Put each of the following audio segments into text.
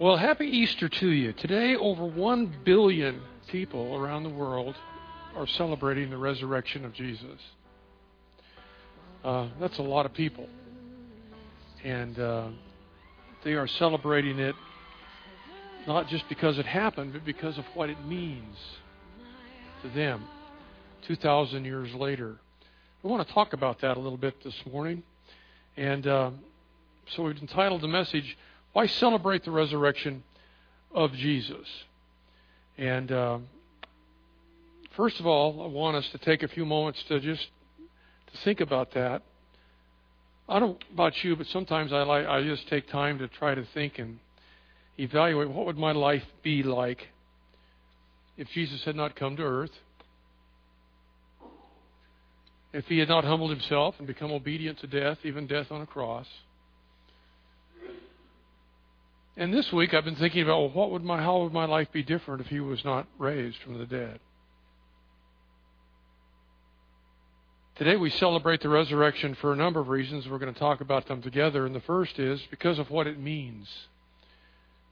Well, happy Easter to you. Today, over 1 billion people around the world are celebrating the resurrection of Jesus. Uh, that's a lot of people. And uh, they are celebrating it not just because it happened, but because of what it means to them 2,000 years later. We want to talk about that a little bit this morning. And uh, so we've entitled the message, why celebrate the resurrection of Jesus? And uh, first of all, I want us to take a few moments to just to think about that. I don't know about you, but sometimes I like I just take time to try to think and evaluate what would my life be like if Jesus had not come to earth, if he had not humbled himself and become obedient to death, even death on a cross. And this week I've been thinking about well, what would my how would my life be different if he was not raised from the dead? Today we celebrate the resurrection for a number of reasons. We're going to talk about them together. And the first is because of what it means.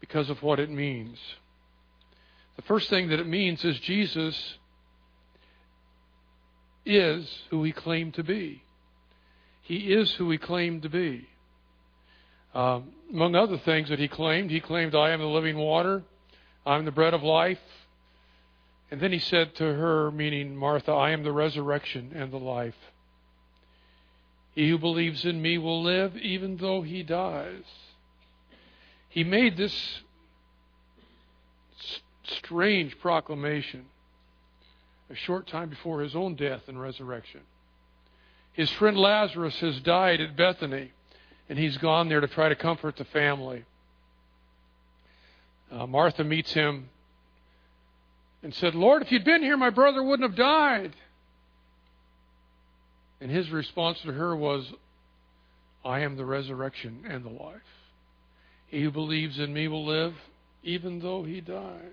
Because of what it means. The first thing that it means is Jesus is who he claimed to be. He is who he claimed to be. Um, among other things that he claimed, he claimed, I am the living water, I'm the bread of life. And then he said to her, meaning Martha, I am the resurrection and the life. He who believes in me will live even though he dies. He made this strange proclamation a short time before his own death and resurrection. His friend Lazarus has died at Bethany and he's gone there to try to comfort the family. Uh, Martha meets him and said, Lord, if you'd been here, my brother wouldn't have died. And his response to her was, I am the resurrection and the life. He who believes in me will live even though he dies.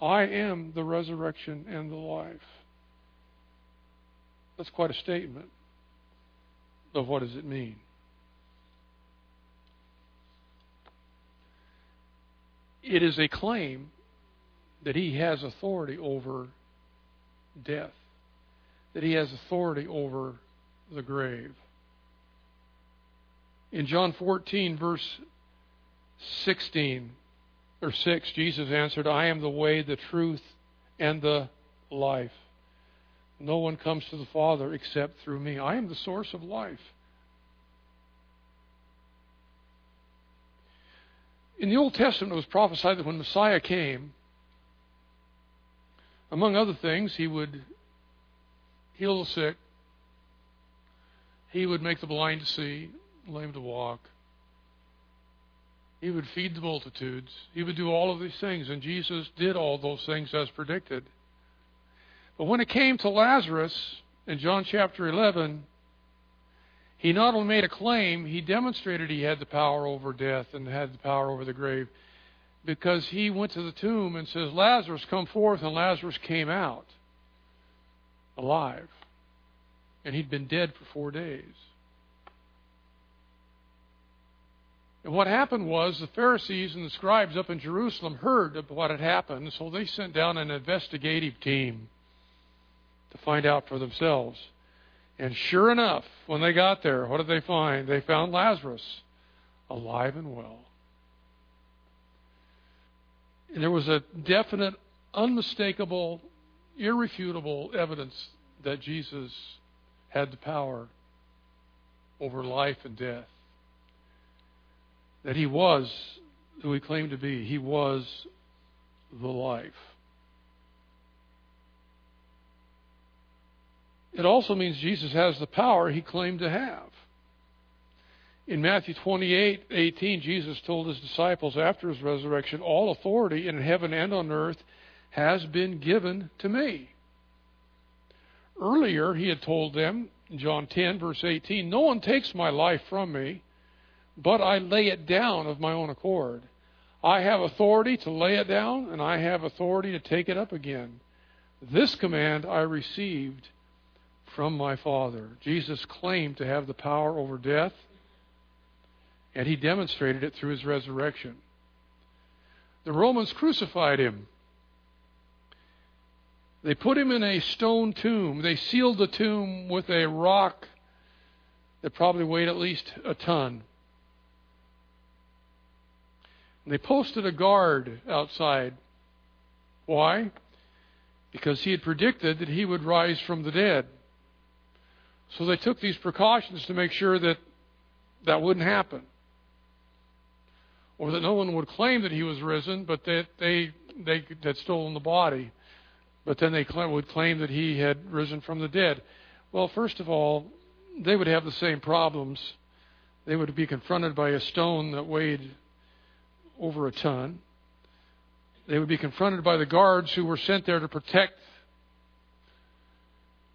I am the resurrection and the life. That's quite a statement of what does it mean? It is a claim that he has authority over death, that he has authority over the grave. In John 14, verse 16 or 6, Jesus answered, I am the way, the truth, and the life. No one comes to the Father except through me. I am the source of life. In the Old Testament, it was prophesied that when Messiah came, among other things, he would heal the sick, he would make the blind to see, lame to walk, he would feed the multitudes, he would do all of these things, and Jesus did all those things as predicted. But when it came to Lazarus in John chapter 11, he not only made a claim, he demonstrated he had the power over death and had the power over the grave because he went to the tomb and says, Lazarus, come forth, and Lazarus came out alive. And he'd been dead for four days. And what happened was the Pharisees and the scribes up in Jerusalem heard of what had happened, so they sent down an investigative team to find out for themselves. And sure enough, when they got there, what did they find? They found Lazarus alive and well. And there was a definite, unmistakable, irrefutable evidence that Jesus had the power over life and death. That he was who he claimed to be. He was the life. It also means Jesus has the power he claimed to have. In Matthew 28 18, Jesus told his disciples after his resurrection, All authority in heaven and on earth has been given to me. Earlier, he had told them, in John 10, verse 18, No one takes my life from me, but I lay it down of my own accord. I have authority to lay it down, and I have authority to take it up again. This command I received from my Father. Jesus claimed to have the power over death And he demonstrated it through his resurrection. The Romans crucified him. They put him in a stone tomb. They sealed the tomb with a rock that probably weighed at least a ton. And they posted a guard outside. Why? Because he had predicted that he would rise from the dead. So they took these precautions to make sure that that wouldn't happen. Or that no one would claim that he was risen, but that they, they had stolen the body. But then they would claim that he had risen from the dead. Well, first of all, they would have the same problems. They would be confronted by a stone that weighed over a ton. They would be confronted by the guards who were sent there to protect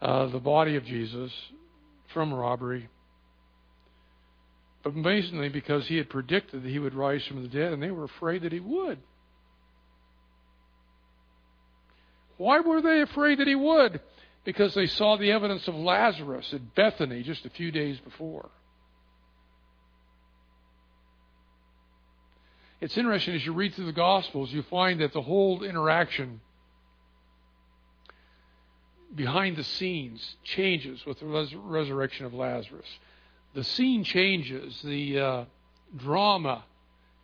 uh, the body of Jesus from robbery. But amazingly, because he had predicted that he would rise from the dead, and they were afraid that he would. Why were they afraid that he would? Because they saw the evidence of Lazarus at Bethany just a few days before. It's interesting as you read through the Gospels, you find that the whole interaction behind the scenes changes with the res- resurrection of Lazarus. The scene changes, the uh, drama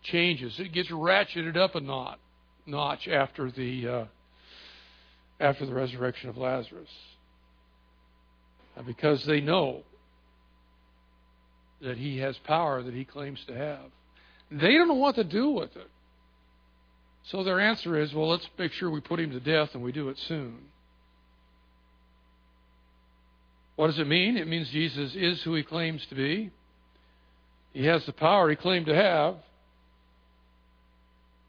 changes. It gets ratcheted up a notch, notch after the uh, after the resurrection of Lazarus, uh, because they know that he has power that he claims to have. They don't know what to do with it. So their answer is, well, let's make sure we put him to death and we do it soon. What does it mean? It means Jesus is who he claims to be. He has the power he claimed to have,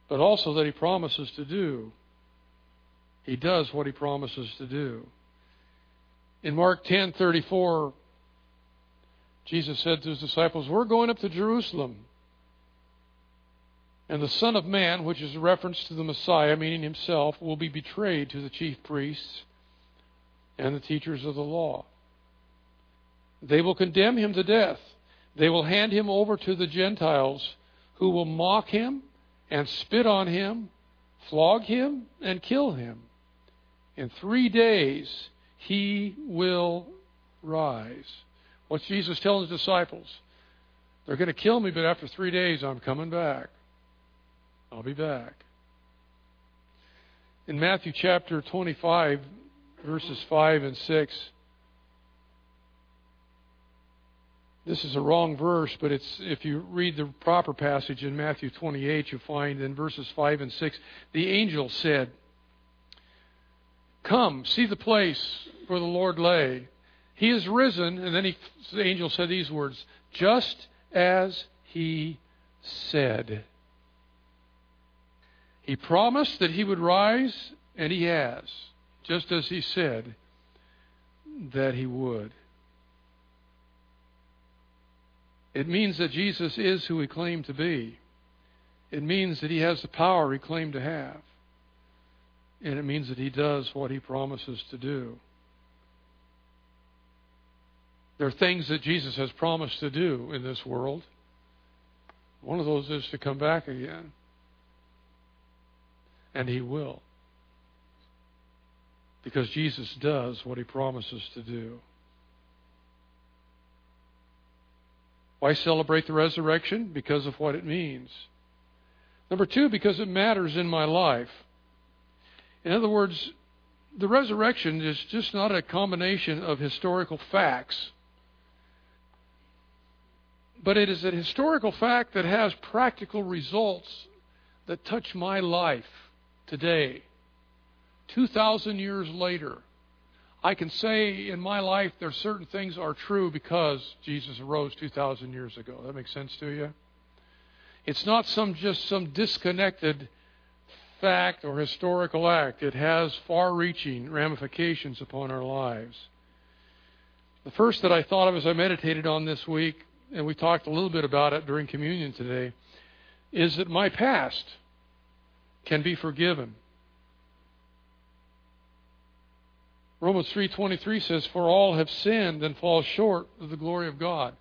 but also that he promises to do. He does what he promises to do. In Mark 10:34, Jesus said to his disciples, "We're going up to Jerusalem." And the Son of Man, which is a reference to the Messiah, meaning himself, will be betrayed to the chief priests and the teachers of the law. They will condemn him to death. They will hand him over to the Gentiles, who will mock him and spit on him, flog him, and kill him. In three days, he will rise. What's Jesus telling his disciples? They're going to kill me, but after three days, I'm coming back. I'll be back. In Matthew chapter 25, verses 5 and 6, this is a wrong verse, but it's if you read the proper passage in Matthew 28, you find in verses 5 and 6, the angel said, Come, see the place where the Lord lay. He is risen, and then he, the angel said these words, just as he said. He promised that he would rise, and he has, just as he said that he would. It means that Jesus is who he claimed to be. It means that he has the power he claimed to have. And it means that he does what he promises to do. There are things that Jesus has promised to do in this world. One of those is to come back again and he will. Because Jesus does what he promises to do. Why celebrate the resurrection? Because of what it means. Number two, because it matters in my life. In other words, the resurrection is just not a combination of historical facts, but it is a historical fact that has practical results that touch my life today, 2,000 years later, I can say in my life there are certain things are true because Jesus arose 2,000 years ago. That makes sense to you? It's not some just some disconnected fact or historical act. It has far-reaching ramifications upon our lives. The first that I thought of as I meditated on this week, and we talked a little bit about it during communion today, is that my past can be forgiven. Romans 3:23 says for all have sinned and fall short of the glory of God.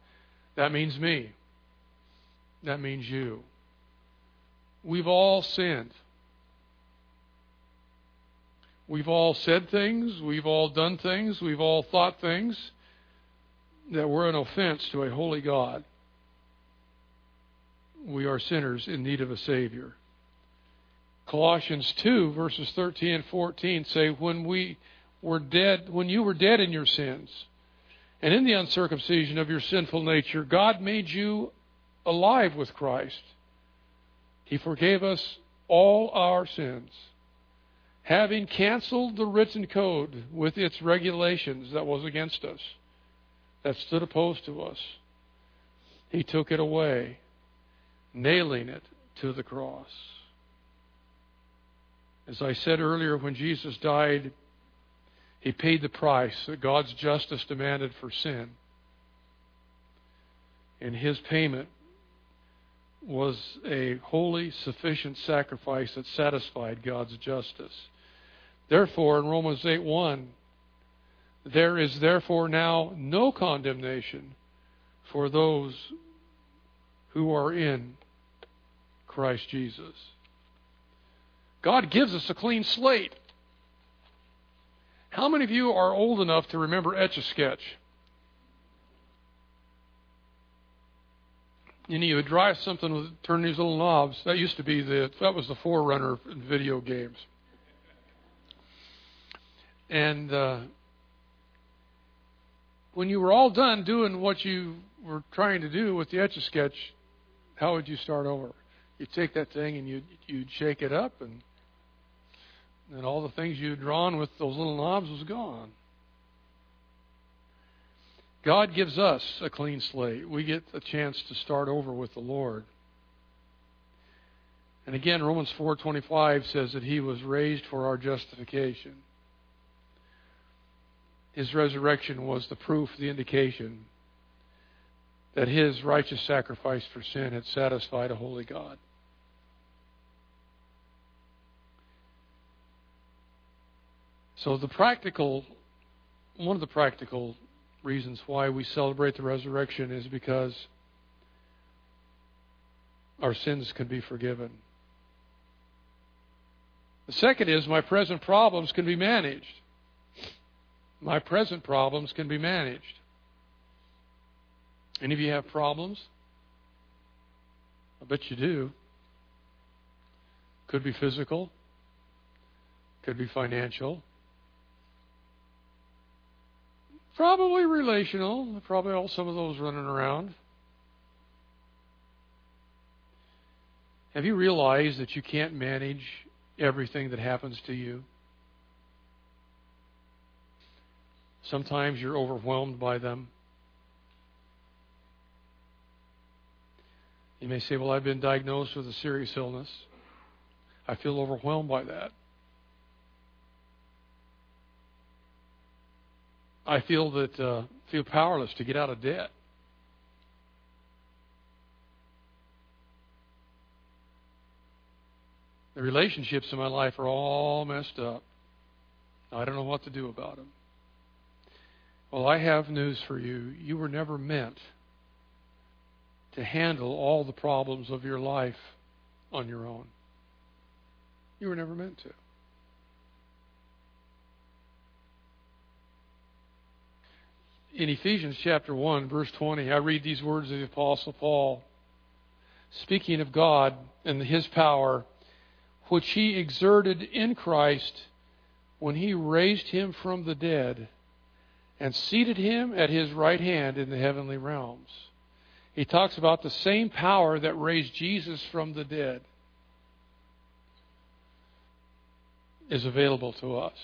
That means me. That means you. We've all sinned. We've all said things, we've all done things, we've all thought things that were an offense to a holy God. We are sinners in need of a Savior. Colossians 2, verses 13 and 14 say, When we were dead, when you were dead in your sins, and in the uncircumcision of your sinful nature, God made you alive with Christ. He forgave us all our sins, having canceled the written code with its regulations that was against us, that stood opposed to us. He took it away, nailing it to the cross. As I said earlier, when Jesus died, he paid the price that God's justice demanded for sin. And his payment was a holy, sufficient sacrifice that satisfied God's justice. Therefore, in Romans 8 1, there is therefore now no condemnation for those who are in Christ Jesus. God gives us a clean slate. How many of you are old enough to remember Etch a Sketch? You know, you would drive something with turn these little knobs. That used to be the that was the forerunner in video games. And uh, when you were all done doing what you were trying to do with the Etch a Sketch, how would you start over? You'd take that thing and you'd you'd shake it up and and all the things you'd drawn with those little knobs was gone. God gives us a clean slate. We get a chance to start over with the Lord. And again, Romans 4:25 says that he was raised for our justification. His resurrection was the proof, the indication that his righteous sacrifice for sin had satisfied a holy God. So the practical, one of the practical reasons why we celebrate the resurrection is because our sins can be forgiven. The second is my present problems can be managed. My present problems can be managed. Any of you have problems? I bet you do. Could be physical, could be financial, Probably relational. Probably all some of those running around. Have you realized that you can't manage everything that happens to you? Sometimes you're overwhelmed by them. You may say, Well, I've been diagnosed with a serious illness. I feel overwhelmed by that. I feel that uh, feel powerless to get out of debt. The relationships in my life are all messed up. I don't know what to do about them. Well, I have news for you. You were never meant to handle all the problems of your life on your own. You were never meant to. In Ephesians chapter 1, verse 20, I read these words of the Apostle Paul, speaking of God and his power, which he exerted in Christ when he raised him from the dead and seated him at his right hand in the heavenly realms. He talks about the same power that raised Jesus from the dead is available to us.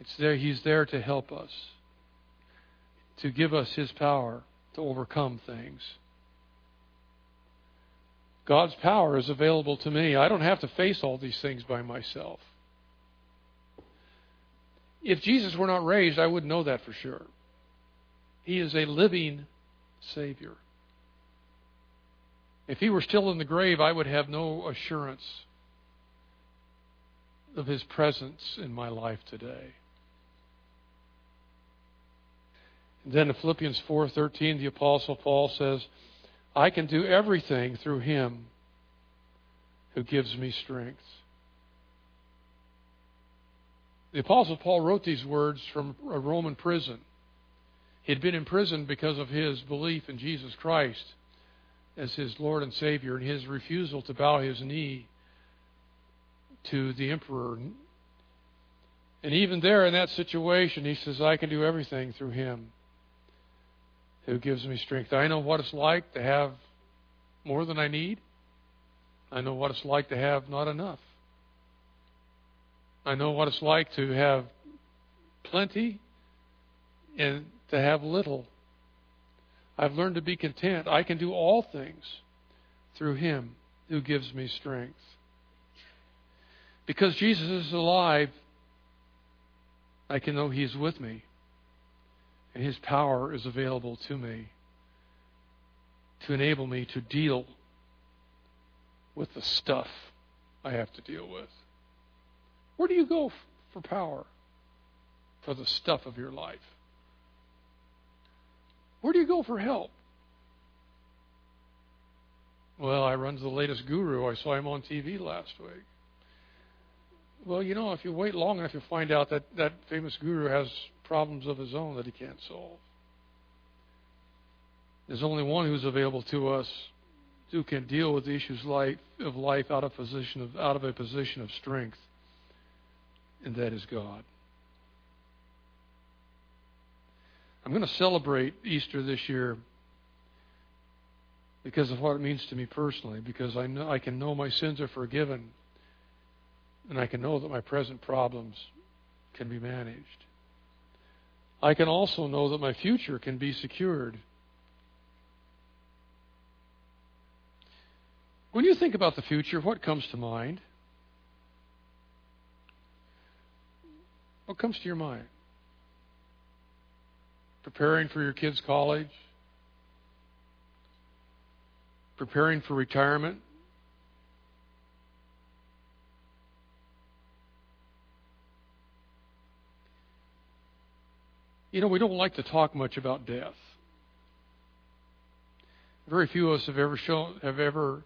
It's there, he's there to help us to give us His power to overcome things. God's power is available to me. I don't have to face all these things by myself. If Jesus were not raised, I wouldn't know that for sure. He is a living Savior. If he were still in the grave, I would have no assurance of his presence in my life today. Then in Philippians 4:13 the apostle Paul says, I can do everything through him who gives me strength. The Apostle Paul wrote these words from a Roman prison. He had been imprisoned because of his belief in Jesus Christ as his Lord and Savior and his refusal to bow his knee to the emperor. And even there in that situation, he says, I can do everything through him who gives me strength. I know what it's like to have more than I need. I know what it's like to have not enough. I know what it's like to have plenty and to have little. I've learned to be content. I can do all things through Him who gives me strength. Because Jesus is alive, I can know He's with me, and His power is available to me to enable me to deal with the stuff I have to deal with. Where do you go for power? For the stuff of your life. Where do you go for help? Well, I run to the latest guru. I saw him on TV last week. Well, you know, if you wait long enough, you'll find out that that famous guru has problems of his own that he can't solve. There's only one who's available to us who can deal with the issues life, of life out of position of out of a position of strength, and that is God. I'm going to celebrate Easter this year because of what it means to me personally, because I know I can know my sins are forgiven, and I can know that my present problems can be managed. I can also know that my future can be secured. When you think about the future, what comes to mind? What comes to your mind? preparing for your kids' college, preparing for retirement. You know, we don't like to talk much about death. Very few of us have ever shown have ever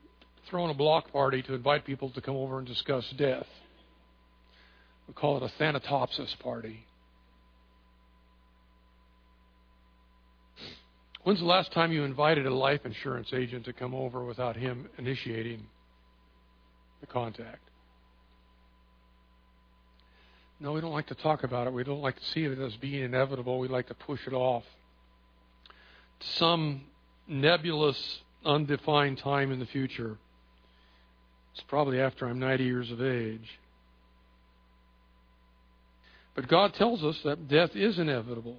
thrown a block party to invite people to come over and discuss death. We call it a thanatopsis party. When's the last time you invited a life insurance agent to come over without him initiating the contact? No, we don't like to talk about it. We don't like to see it as being inevitable. We like to push it off. To some nebulous, undefined time in the future. It's probably after I'm 90 years of age. But God tells us that death is inevitable.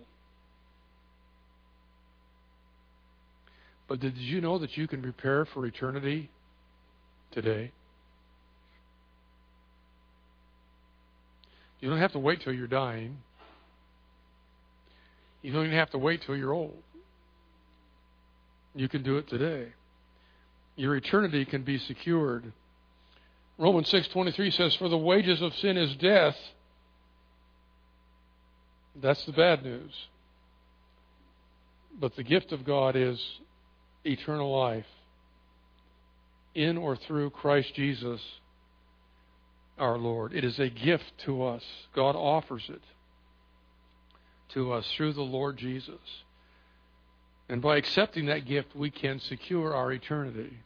But did you know that you can prepare for eternity today? You don't have to wait till you're dying. You don't even have to wait till you're old. You can do it today. Your eternity can be secured. Romans 6:23 says for the wages of sin is death. That's the bad news. But the gift of God is eternal life in or through Christ Jesus our Lord. It is a gift to us. God offers it to us through the Lord Jesus. And by accepting that gift, we can secure our eternity.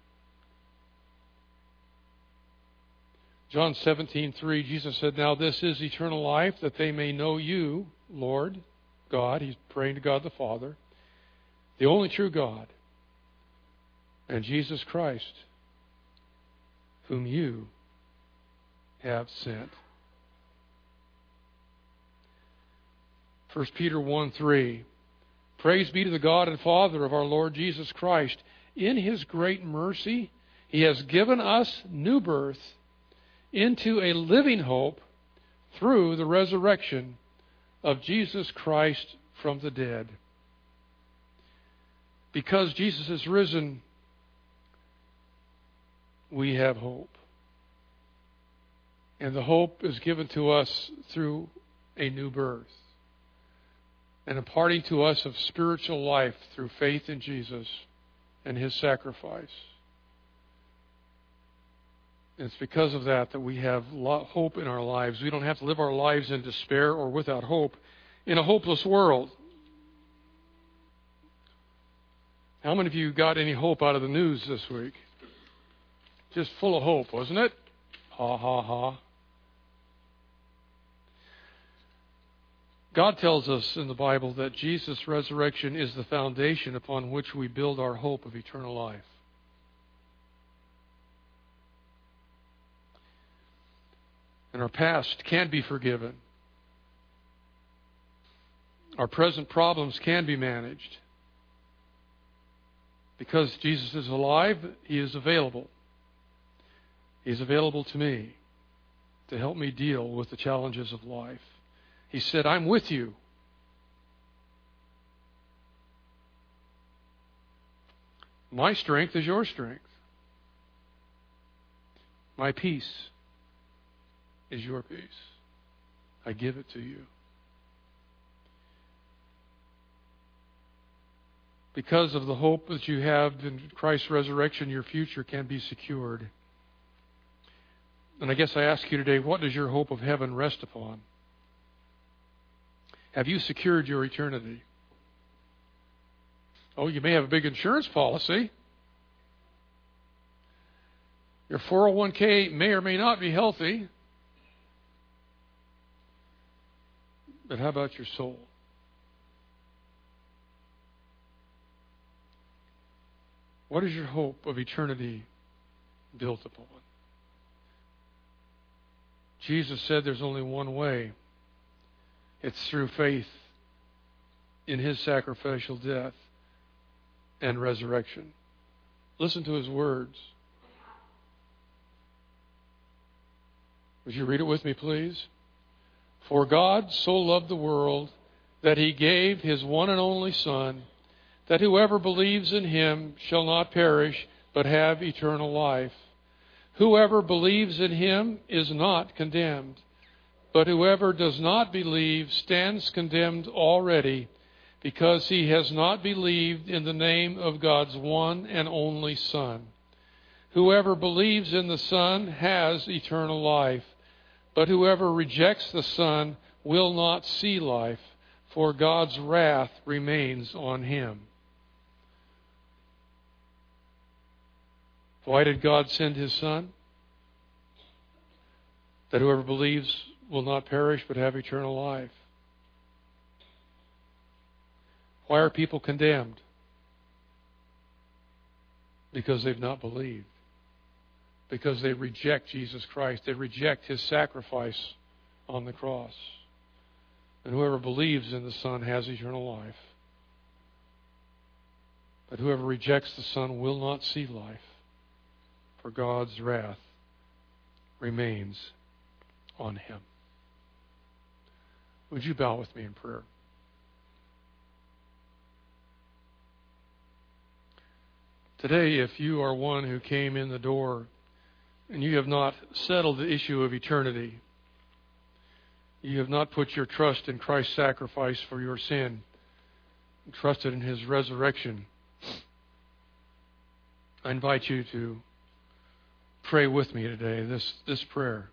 John 17:3 Jesus said, "Now this is eternal life that they may know you, Lord God." He's praying to God the Father, the only true God, and Jesus Christ, whom you have sent. 1 Peter 1 3. Praise be to the God and Father of our Lord Jesus Christ. In his great mercy, he has given us new birth into a living hope through the resurrection of Jesus Christ from the dead. Because Jesus is risen we have hope. And the hope is given to us through a new birth and imparting to us of spiritual life through faith in Jesus and his sacrifice. It's because of that that we have hope in our lives. We don't have to live our lives in despair or without hope in a hopeless world. How many of you got any hope out of the news this week? Just full of hope, wasn't it? Ha ha ha. God tells us in the Bible that Jesus' resurrection is the foundation upon which we build our hope of eternal life. And our past can be forgiven. Our present problems can be managed. Because Jesus is alive, He is available. He is available to me to help me deal with the challenges of life. He said, I'm with you. My strength is your strength. My peace is your peace. I give it to you. Because of the hope that you have in Christ's resurrection, your future can be secured. And I guess I ask you today, what does your hope of heaven rest upon? Have you secured your eternity? Oh, you may have a big insurance policy. Your 401k may or may not be healthy. But how about your soul? What is your hope of eternity built upon? Jesus said there's only one way. It's through faith in his sacrificial death and resurrection. Listen to his words. Would you read it with me, please? For God so loved the world that he gave his one and only Son that whoever believes in him shall not perish, but have eternal life. Whoever believes in him is not condemned, but whoever does not believe stands condemned already, because he has not believed in the name of God's one and only Son. Whoever believes in the Son has eternal life, but whoever rejects the Son will not see life, for God's wrath remains on him. Why did God send his Son? That whoever believes will not perish but have eternal life. Why are people condemned? Because they've not believed. Because they reject Jesus Christ. They reject his sacrifice on the cross. And whoever believes in the Son has eternal life. But whoever rejects the Son will not see life for God's wrath remains on him. Would you bow with me in prayer? Today, if you are one who came in the door and you have not settled the issue of eternity, you have not put your trust in Christ's sacrifice for your sin, trusted in his resurrection, I invite you to pray with me today this, this prayer.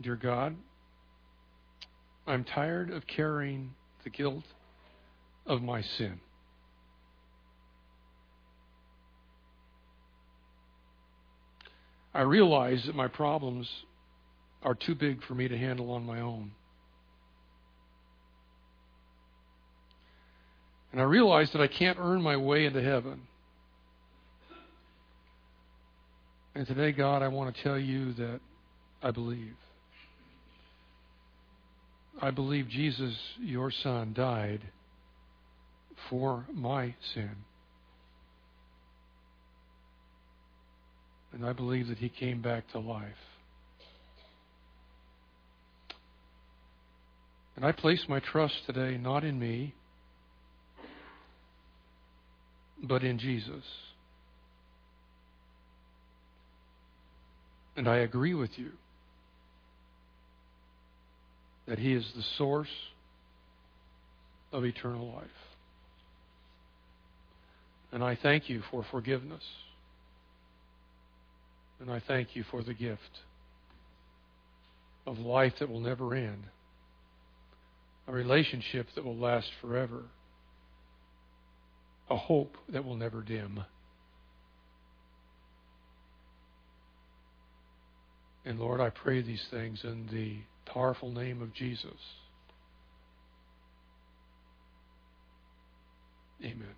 Dear God, I'm tired of carrying the guilt of my sin. I realize that my problems are too big for me to handle on my own. And I realize that I can't earn my way into heaven. And today, God, I want to tell you that I believe. I believe Jesus, your Son, died for my sin. And I believe that he came back to life. And I place my trust today not in me, but in Jesus. And I agree with you that He is the source of eternal life. And I thank you for forgiveness. And I thank you for the gift of life that will never end, a relationship that will last forever, a hope that will never dim. And Lord, I pray these things in the powerful name of Jesus. Amen.